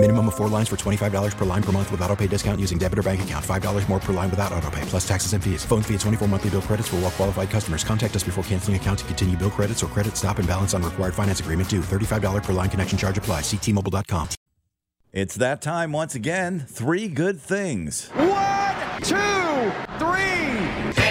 Minimum of four lines for $25 per line per month with auto pay discount using debit or bank account. $5 more per line without auto pay, plus taxes and fees. Phone fee at 24 monthly bill credits for all well qualified customers. Contact us before canceling account to continue bill credits or credit stop and balance on required finance agreement due. $35 per line connection charge apply. Ctmobile.com. It's that time once again. Three good things. One, two, three.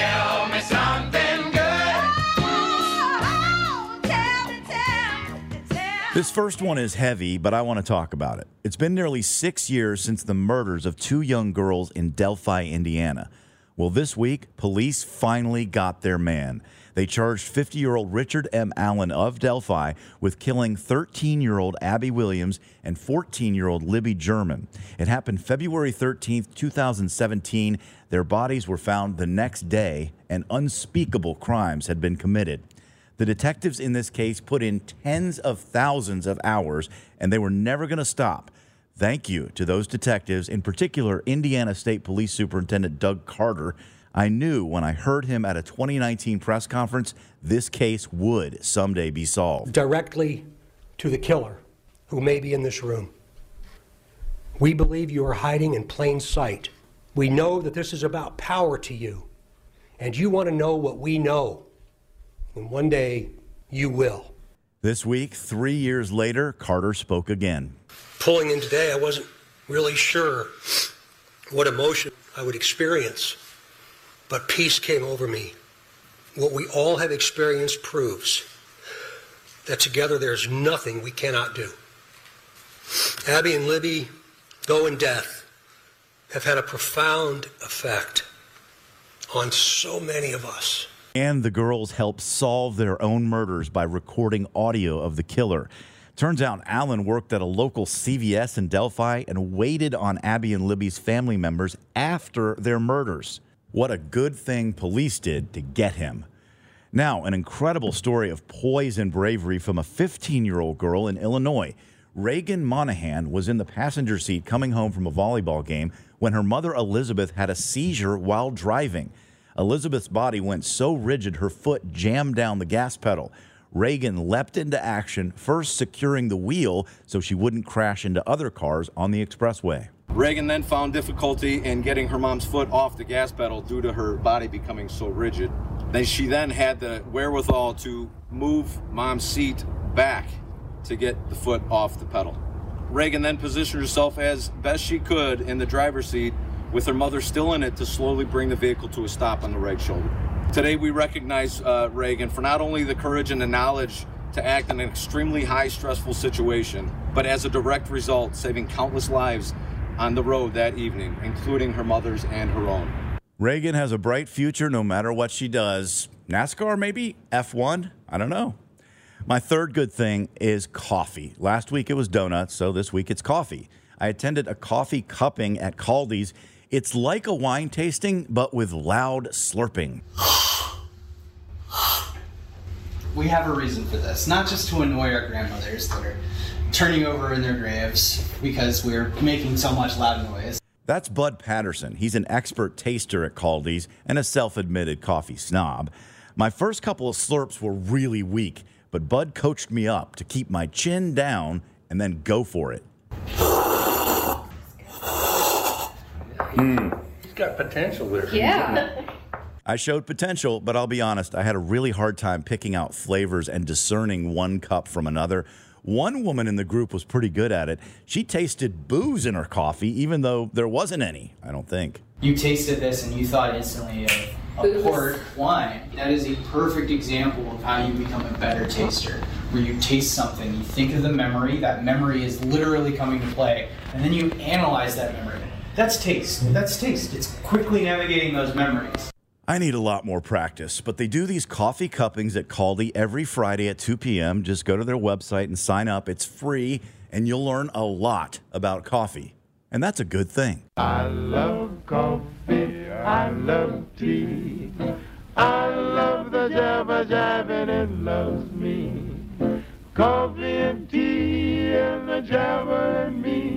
This first one is heavy, but I want to talk about it. It's been nearly six years since the murders of two young girls in Delphi, Indiana. Well, this week, police finally got their man. They charged 50 year old Richard M. Allen of Delphi with killing 13 year old Abby Williams and 14 year old Libby German. It happened February 13th, 2017. Their bodies were found the next day, and unspeakable crimes had been committed. The detectives in this case put in tens of thousands of hours, and they were never going to stop. Thank you to those detectives, in particular, Indiana State Police Superintendent Doug Carter. I knew when I heard him at a 2019 press conference, this case would someday be solved. Directly to the killer who may be in this room. We believe you are hiding in plain sight. We know that this is about power to you, and you want to know what we know. And one day, you will. This week, three years later, Carter spoke again. Pulling in today, I wasn't really sure what emotion I would experience, but peace came over me. What we all have experienced proves that together there's nothing we cannot do. Abby and Libby, though in death, have had a profound effect on so many of us. And the girls helped solve their own murders by recording audio of the killer. Turns out Allen worked at a local CVS in Delphi and waited on Abby and Libby's family members after their murders. What a good thing police did to get him. Now, an incredible story of poise and bravery from a 15 year old girl in Illinois. Reagan Monahan was in the passenger seat coming home from a volleyball game when her mother Elizabeth had a seizure while driving. Elizabeth's body went so rigid her foot jammed down the gas pedal. Reagan leapt into action, first securing the wheel so she wouldn't crash into other cars on the expressway. Reagan then found difficulty in getting her mom's foot off the gas pedal due to her body becoming so rigid. Then she then had the wherewithal to move mom's seat back to get the foot off the pedal. Reagan then positioned herself as best she could in the driver's seat with her mother still in it to slowly bring the vehicle to a stop on the right shoulder. Today we recognize uh, Reagan for not only the courage and the knowledge to act in an extremely high stressful situation, but as a direct result, saving countless lives on the road that evening, including her mother's and her own. Reagan has a bright future no matter what she does. NASCAR, maybe? F1? I don't know. My third good thing is coffee. Last week it was donuts, so this week it's coffee. I attended a coffee cupping at Caldi's. It's like a wine tasting, but with loud slurping. We have a reason for this, not just to annoy our grandmothers that are turning over in their graves because we're making so much loud noise. That's Bud Patterson. He's an expert taster at Caldi's and a self admitted coffee snob. My first couple of slurps were really weak, but Bud coached me up to keep my chin down and then go for it. Hmm. He's got potential there. Yeah. I showed potential, but I'll be honest, I had a really hard time picking out flavors and discerning one cup from another. One woman in the group was pretty good at it. She tasted booze in her coffee, even though there wasn't any, I don't think. You tasted this and you thought instantly of a Booze. port wine. That is a perfect example of how you become a better taster. Where you taste something, you think of the memory, that memory is literally coming to play, and then you analyze that memory. That's taste. That's taste. It's quickly navigating those memories. I need a lot more practice, but they do these coffee cuppings at Caldi every Friday at 2 p.m. Just go to their website and sign up. It's free, and you'll learn a lot about coffee. And that's a good thing. I love coffee. I love tea. I love the jabba jab and it loves me. Coffee and tea and the jabba and me.